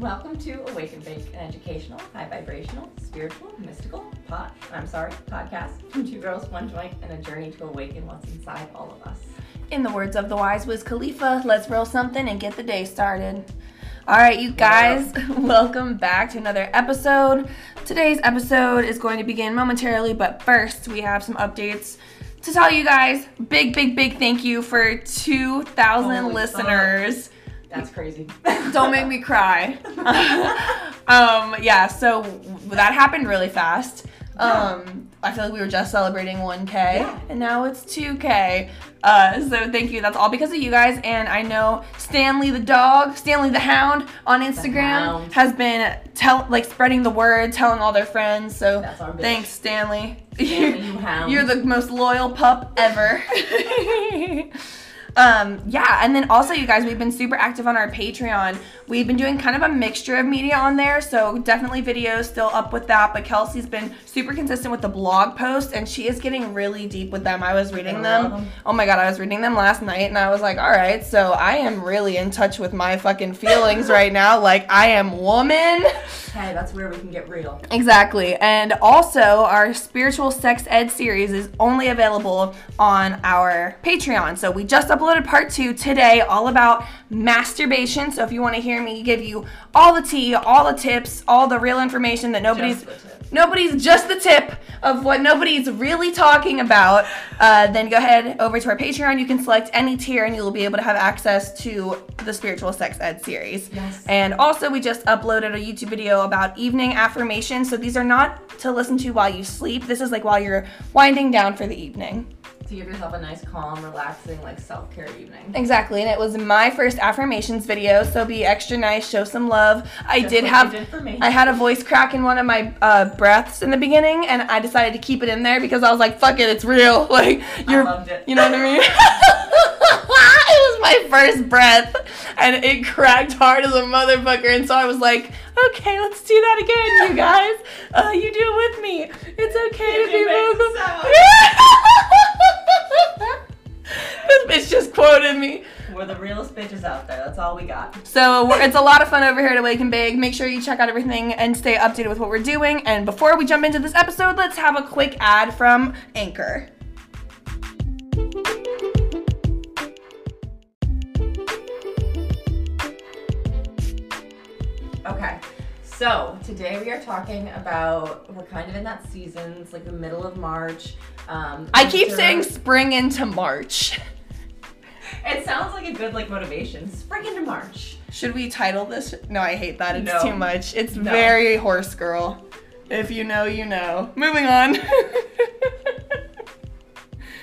Welcome to Awake and Bake, an educational, high vibrational, spiritual, mystical, pot, I'm sorry, podcast from two girls, one joint, and a journey to awaken what's inside all of us. In the words of the wise Wiz Khalifa, let's roll something and get the day started. All right, you guys, welcome back to another episode. Today's episode is going to begin momentarily, but first, we have some updates to tell you guys. Big, big, big thank you for 2,000 Holy listeners. That's crazy. Don't make me cry. um, yeah, so that happened really fast. Um, I feel like we were just celebrating 1K, Yeah. and now it's 2K. Uh, so thank you. That's all because of you guys. And I know Stanley the dog, Stanley the hound on Instagram has been tell like spreading the word, telling all their friends. So thanks, Stanley. Stanley, you hound. You're the most loyal pup ever. Um, yeah, and then also, you guys, we've been super active on our Patreon. We've been doing kind of a mixture of media on there, so definitely videos still up with that. But Kelsey's been super consistent with the blog posts, and she is getting really deep with them. I was reading them. love 'em. Oh my god, I was reading them last night, and I was like, all right, so I am really in touch with my fucking feelings right now. Like, I am woman. Hey, that's where we can get real. Exactly. And also, our spiritual sex ed series is only available on our Patreon. So, we just uploaded part two today, all about masturbation. So, if you want to hear me give you all the tea, all the tips, all the real information that nobody's. Just the tip. Nobody's just the tip of what nobody's really talking about. Uh, then go ahead over to our Patreon. You can select any tier, and you'll be able to have access to the spiritual sex ed series. Yes. And also, we just uploaded a YouTube video about evening affirmations. So these are not to listen to while you sleep. This is like while you're winding down for the evening. To give yourself a nice, calm, relaxing, like self care evening. Exactly. And it was my first affirmations video. So be extra nice, show some love. I did have. did. I had a voice crack in one of my uh, breaths in the beginning, and I decided to keep it in there because I was like, "Fuck it, it's real." Like you're, loved it. you know what I mean? my first breath, and it cracked hard as a motherfucker, and so I was like, "Okay, let's do that again, you guys. Uh, you do it with me. It's okay to be vocal." this bitch just quoted me. We're the realest bitches out there. That's all we got. So we're, it's a lot of fun over here at Awake and Big. Make sure you check out everything and stay updated with what we're doing. And before we jump into this episode, let's have a quick ad from Anchor. So today we are talking about we're kind of in that season. It's like the middle of March. Um, I keep winter- saying spring into March. it sounds like a good like motivation. Spring into March. Should we title this? No, I hate that. It's No. too much. It's No. very horse girl. If you know, you know. Moving on.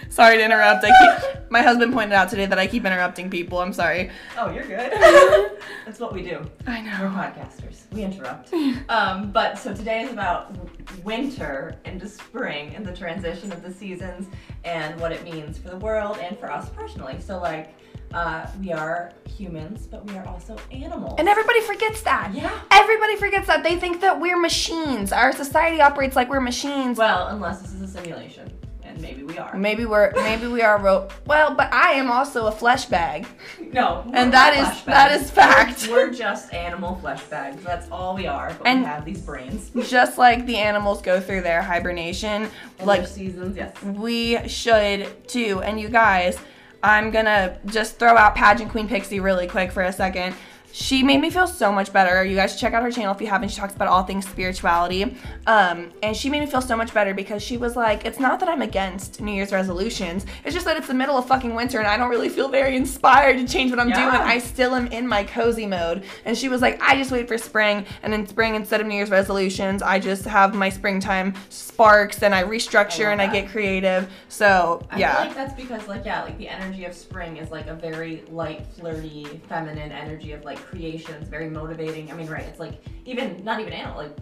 sorry to interrupt. I keep, my husband pointed out today that I keep interrupting people. I'm sorry. Oh, you're good. That's what we do. I know. We're podcasters. We interrupt. Um, but so today is about winter into spring and the transition of the seasons and what it means for the world and for us personally. So like, uh, we are humans, but we are also animals. And everybody forgets that. yeah. Everybody forgets that. They think that we're machines. Our society operates like we're machines. Well, unless this is a simulation, and maybe we are. Maybe we're maybe we are ro- well, but I am also a flesh bag. No, And that is- that is fact. We're just animal flesh bags. That's all we are. But And- we have these brains. Just like the animals go through their hibernation, And like seasons, yes. we should too. And you guys, I'm gonna just throw out pageant queen Pixie really quick for a second. She made me feel so much better. You guys should check out her channel if you haven't. She talks about all things spirituality. Um, and she made me feel so much better because she was like, it's not that I'm against New Year's resolutions. It's just that it's the middle of fucking winter and I don't really feel very inspired to change what I'm Yeah. doing. I still am in my cozy mode. And she was like, I just wait for spring. And in spring, instead of New Year's resolutions, I just have my springtime sparks and I restructure I and I get creative. So, I yeah. feel like that's because, like, yeah, like the energy of spring is like a very light, flirty, feminine energy of like creation. It's very motivating. I mean, right? It's like even not even animal, like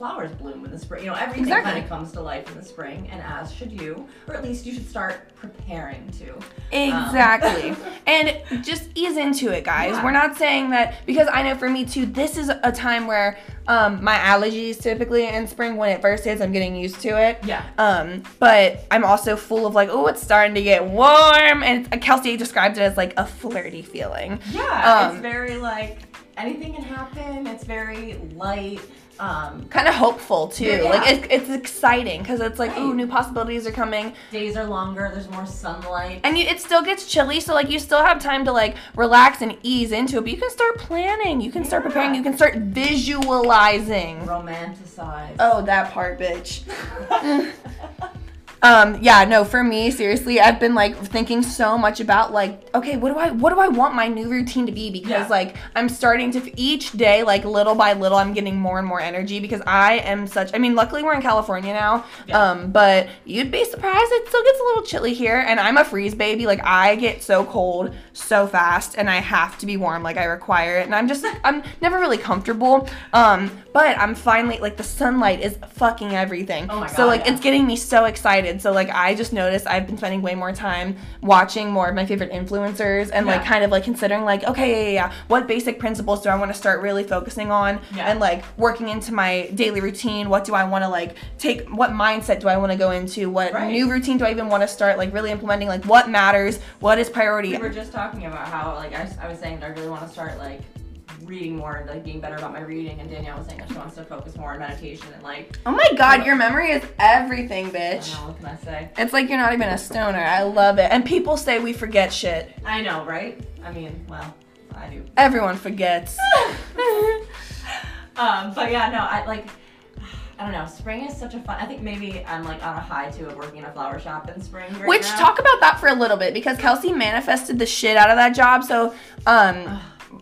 flowers bloom in the spring. You know, everything Exactly. kind of comes to life in the spring, and as should you, or at least you should start preparing to. Exactly. and just ease into it, guys. Yeah. We're not saying that because I know for me too, this is a time where um, my allergies typically in spring when it first hits. I'm getting used to it. Yeah. Um, but I'm also full of like, oh, it's starting to get warm, and Kelsey described it as like a flirty feeling. Yeah, Um, it's very like anything can happen. It's very light. Um, Kind of hopeful too. Yeah, yeah. Like it's, it's exciting because it's like, ooh, new possibilities are coming. days are longer. There's more sunlight. And you, it still gets chilly, so like you still have time to like relax and ease into it. But you can start planning, you can start preparing, you can start visualizing. Romanticize. Oh, that part, bitch. Um, yeah, no, for me, seriously, I've been like thinking so much about like, okay, what do I what do I want my new routine to be? Because Yeah. like I'm starting to each day, like little by little, I'm getting more and more energy because I am such I mean, luckily we're in California now. Yeah. Um, but you'd be surprised it still gets a little chilly here and I'm a freeze baby. Like I get so cold so fast and I have to be warm, like I require it. And I'm just I'm never really comfortable. Um, but I'm finally like the sunlight is fucking everything. Oh my God, So like yeah. it's getting me so excited. So like I just noticed I've been spending way more time watching more of my favorite influencers and like kind of like considering like okay yeah, yeah, yeah what basic principles do I want to start really focusing on Yeah. and like working into my daily routine. What do I want to like take? What mindset do I want to go into? What Right. new routine do I even want to start like really implementing? Like what matters? What is priority? We were just talking about how, like, I, I was saying I really want to start, like, reading more and, like, being better about my reading. And Danielle was saying that she wants to focus more on meditation and, like, oh my god, your memory is everything, bitch. know, what can I say? It's like you're not even a stoner. I love it. And people say we forget shit. I know, right? I mean, well, I do. Everyone forgets. Um, but yeah, no, I like. I don't know. Spring is such a fun. I think maybe I'm like on a high too of working in a flower shop in spring. Right Which now. talk about that for a little bit because Kelsey manifested the shit out of that job. So um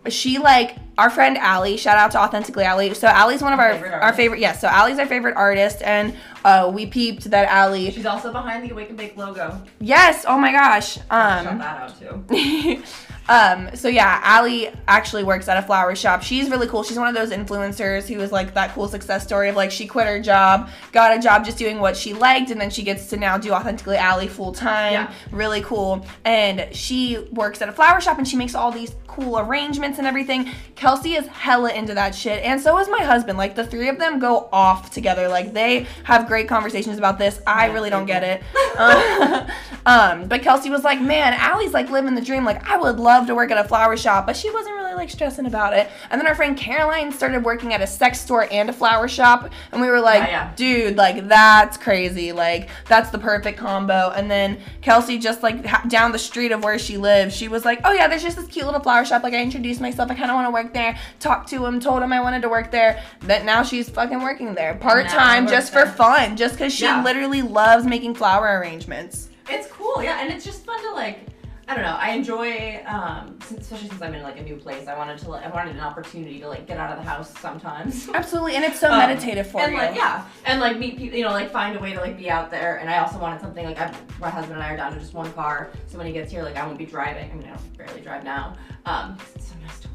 she like our friend Allie, shout out to Authentically Allie. So Allie's one of our Favorite our favorite yes, so Allie's our favorite artist and uh we peeped that Allie She's also behind the Awake and Bake logo. Yes, oh my gosh. Shout Um that out too. um, so yeah, Allie actually works at a flower shop. She's really cool. She's one of those influencers who is like that cool success story of like she quit her job, got a job just doing what she liked, and then she gets to now do authentically Allie full time. Yeah. Really cool. And she works at a flower shop and she makes all these cool arrangements and everything. Kelsey is hella into that shit, and so is my husband. Like the three of them go off together. Like they have great conversations about this. I really don't get it. Um, but Kelsey was like, man, Allie's like living the dream. Like, I would love to work at a flower shop, but she wasn't really like stressing about it. And then our friend Caroline started working at a sex store and a flower shop, and we were like, Yeah, yeah. dude, like that's crazy. Like that's the perfect combo. And then Kelsey just like ha- down the street of where she lives, she was like, oh yeah, there's just this cute little flower shop. Like I introduced myself. I kind of want to work there. Talked to him, told him I wanted to work there. That now she's fucking working there part time, just for fun, just because she Yeah. literally loves making flower arrangements. It's cool, yeah, and it's just fun to like. I don't know. I enjoy, um, since, especially since I'm in like a new place. I wanted to, I wanted an opportunity to like get out of the house sometimes. Absolutely, and it's so Um, meditative for and you. like yeah, and like meet people, you know, like find a way to like be out there. And I also wanted something like I, my husband and I are down to just one car, so when he gets here, like I won't be driving. I mean, I don't barely drive now, um, it's so nice to.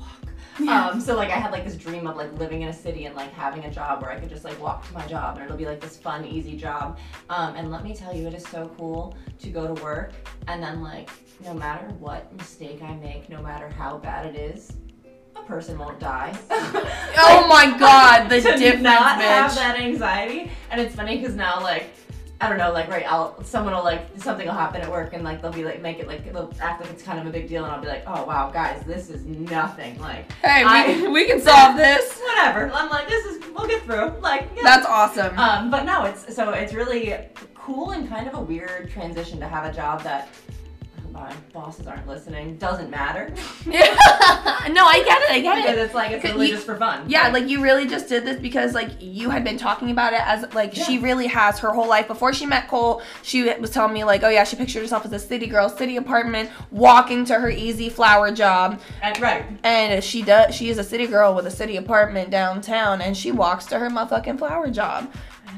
Yeah. Um, so like I had like this dream of like living in a city and like having a job where I could just like walk to my job and it'll be like this fun, easy job. Um, and let me tell you, it is so cool to go to work and then like no matter what mistake I make, no matter how bad it is, a person won't die. Oh my God, the to difference, not bitch. have that anxiety. And it's funny because now like I don't know, like right, I'll someone will like something will happen at work and like they'll be like make it like they'll act like it's kind of a big deal and I'll be like, oh wow, guys, this is nothing. Like hey, we, we can solve this. whatever. I'm like, this is we'll get through. Like yeah. That's awesome. um, but no, it's so it's really cool and kind of a weird transition to have a job that. Bosses aren't listening. Doesn't matter. Yeah. no, I get it. I get because it. it's like it's really you- just for fun. Yeah, like you really just did this because like you had been talking about it as like she really has her whole life before she met Cole. She was telling me like, oh yeah, she pictured herself as a city girl, city apartment, walking to her easy flower job, and, right. and she does. She is a city girl with a city apartment downtown, and she walks to her motherfucking flower job.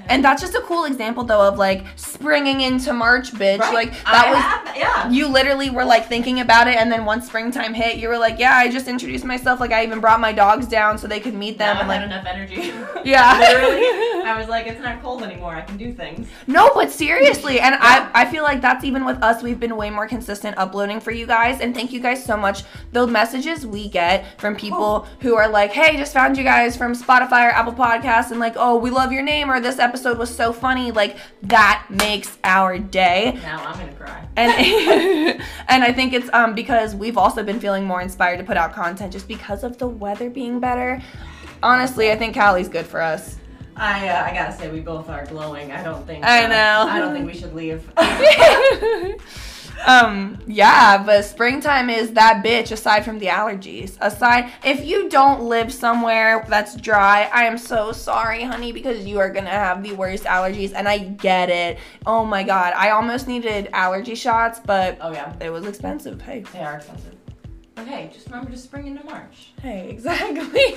And that's just a cool example though of like springing into March, bitch. Right. Like that I was have- yeah. you literally were like thinking about it and then once springtime hit, you were like, Yeah, I just introduced myself. Like I even brought my dogs down so they could meet them Now and I like had enough energy. Yeah. Literally, I was like, it's not cold anymore. I can do things. No, but seriously, and I, I feel like that's even with us. We've been way more consistent uploading for you guys, and thank you guys so much. The messages we get from people oh. who are like, "Hey, just found you guys from Spotify or Apple Podcasts," and like, "Oh, we love your name," or "This episode was so funny." Like that makes our day. Now I'm gonna cry. And and I think it's um because we've also been feeling more inspired to put out content just because of the weather being better. Honestly, I think Cali's good for us. I uh, I gotta say we both are glowing. I don't think. I uh, know. I don't think we should leave. um yeah but springtime is that bitch aside from the allergies. Aside if you don't live somewhere that's dry i am so sorry honey because you are gonna have the worst allergies and i get it. Oh my god i almost needed allergy shots but oh yeah, it was expensive. Hey. They are expensive. But hey, just remember to spring into March. hey exactly.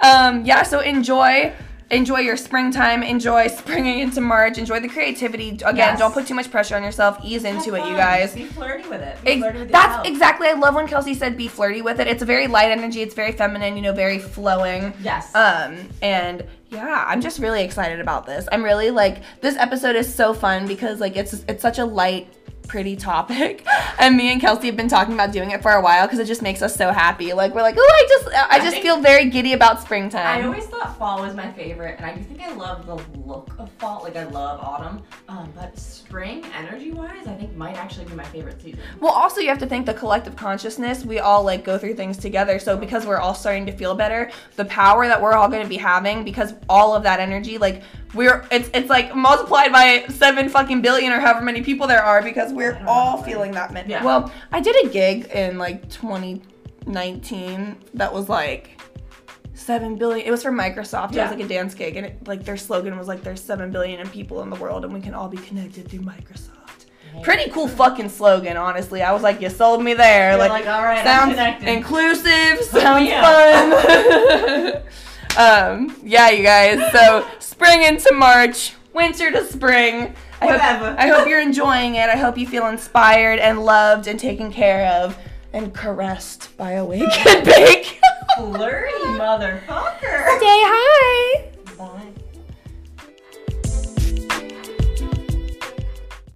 Um yeah so enjoy enjoy your springtime enjoy springing into march enjoy the creativity again Yes. don't put too much pressure on yourself ease into it you guys Be flirty with it. Be Ex- flirty with that's yourself. exactly. I love when Kelsey said be flirty with it. It's a very light energy. It's very feminine. You know, very flowing. Yes. Um, and yeah, I'm just really excited about this. I'm really like this episode is so fun because like it's it's such a light, pretty topic, and me and Kelsey have been talking about doing it for a while because it just makes us so happy. Like we're like, oh, I just I just think- feel very giddy about springtime. I always thought fall was my favorite, and I do think I love the look of fall. Like I love autumn, um, but spring, energy-wise, I think might actually be my favorite season. Well, also you have to think the collective consciousness. We all like go through things together. So because we're all starting to feel better, the power that we're all going to be having because all of that energy, like we're it's it's like multiplied by seven fucking billion or however many people there are because we're all feeling that many. Yeah. Well, I did a gig in like 2019 that was like. Seven billion. It was for Microsoft. It was like a dance gig, and it, like their slogan was like, "There's seven billion people in the world, and we can all be connected through Microsoft." Pretty cool fucking slogan, honestly. I was like, you sold me there. You're like, like, all right, I'm sounds connected. inclusive, sounds fun. um, yeah, you guys. So spring into March, winter to spring. I Whatever. hope, I hope you're enjoying it. I hope you feel inspired and loved and taken care of and caressed by a wake and bake. Flirty motherfucker. Say hi. Bye.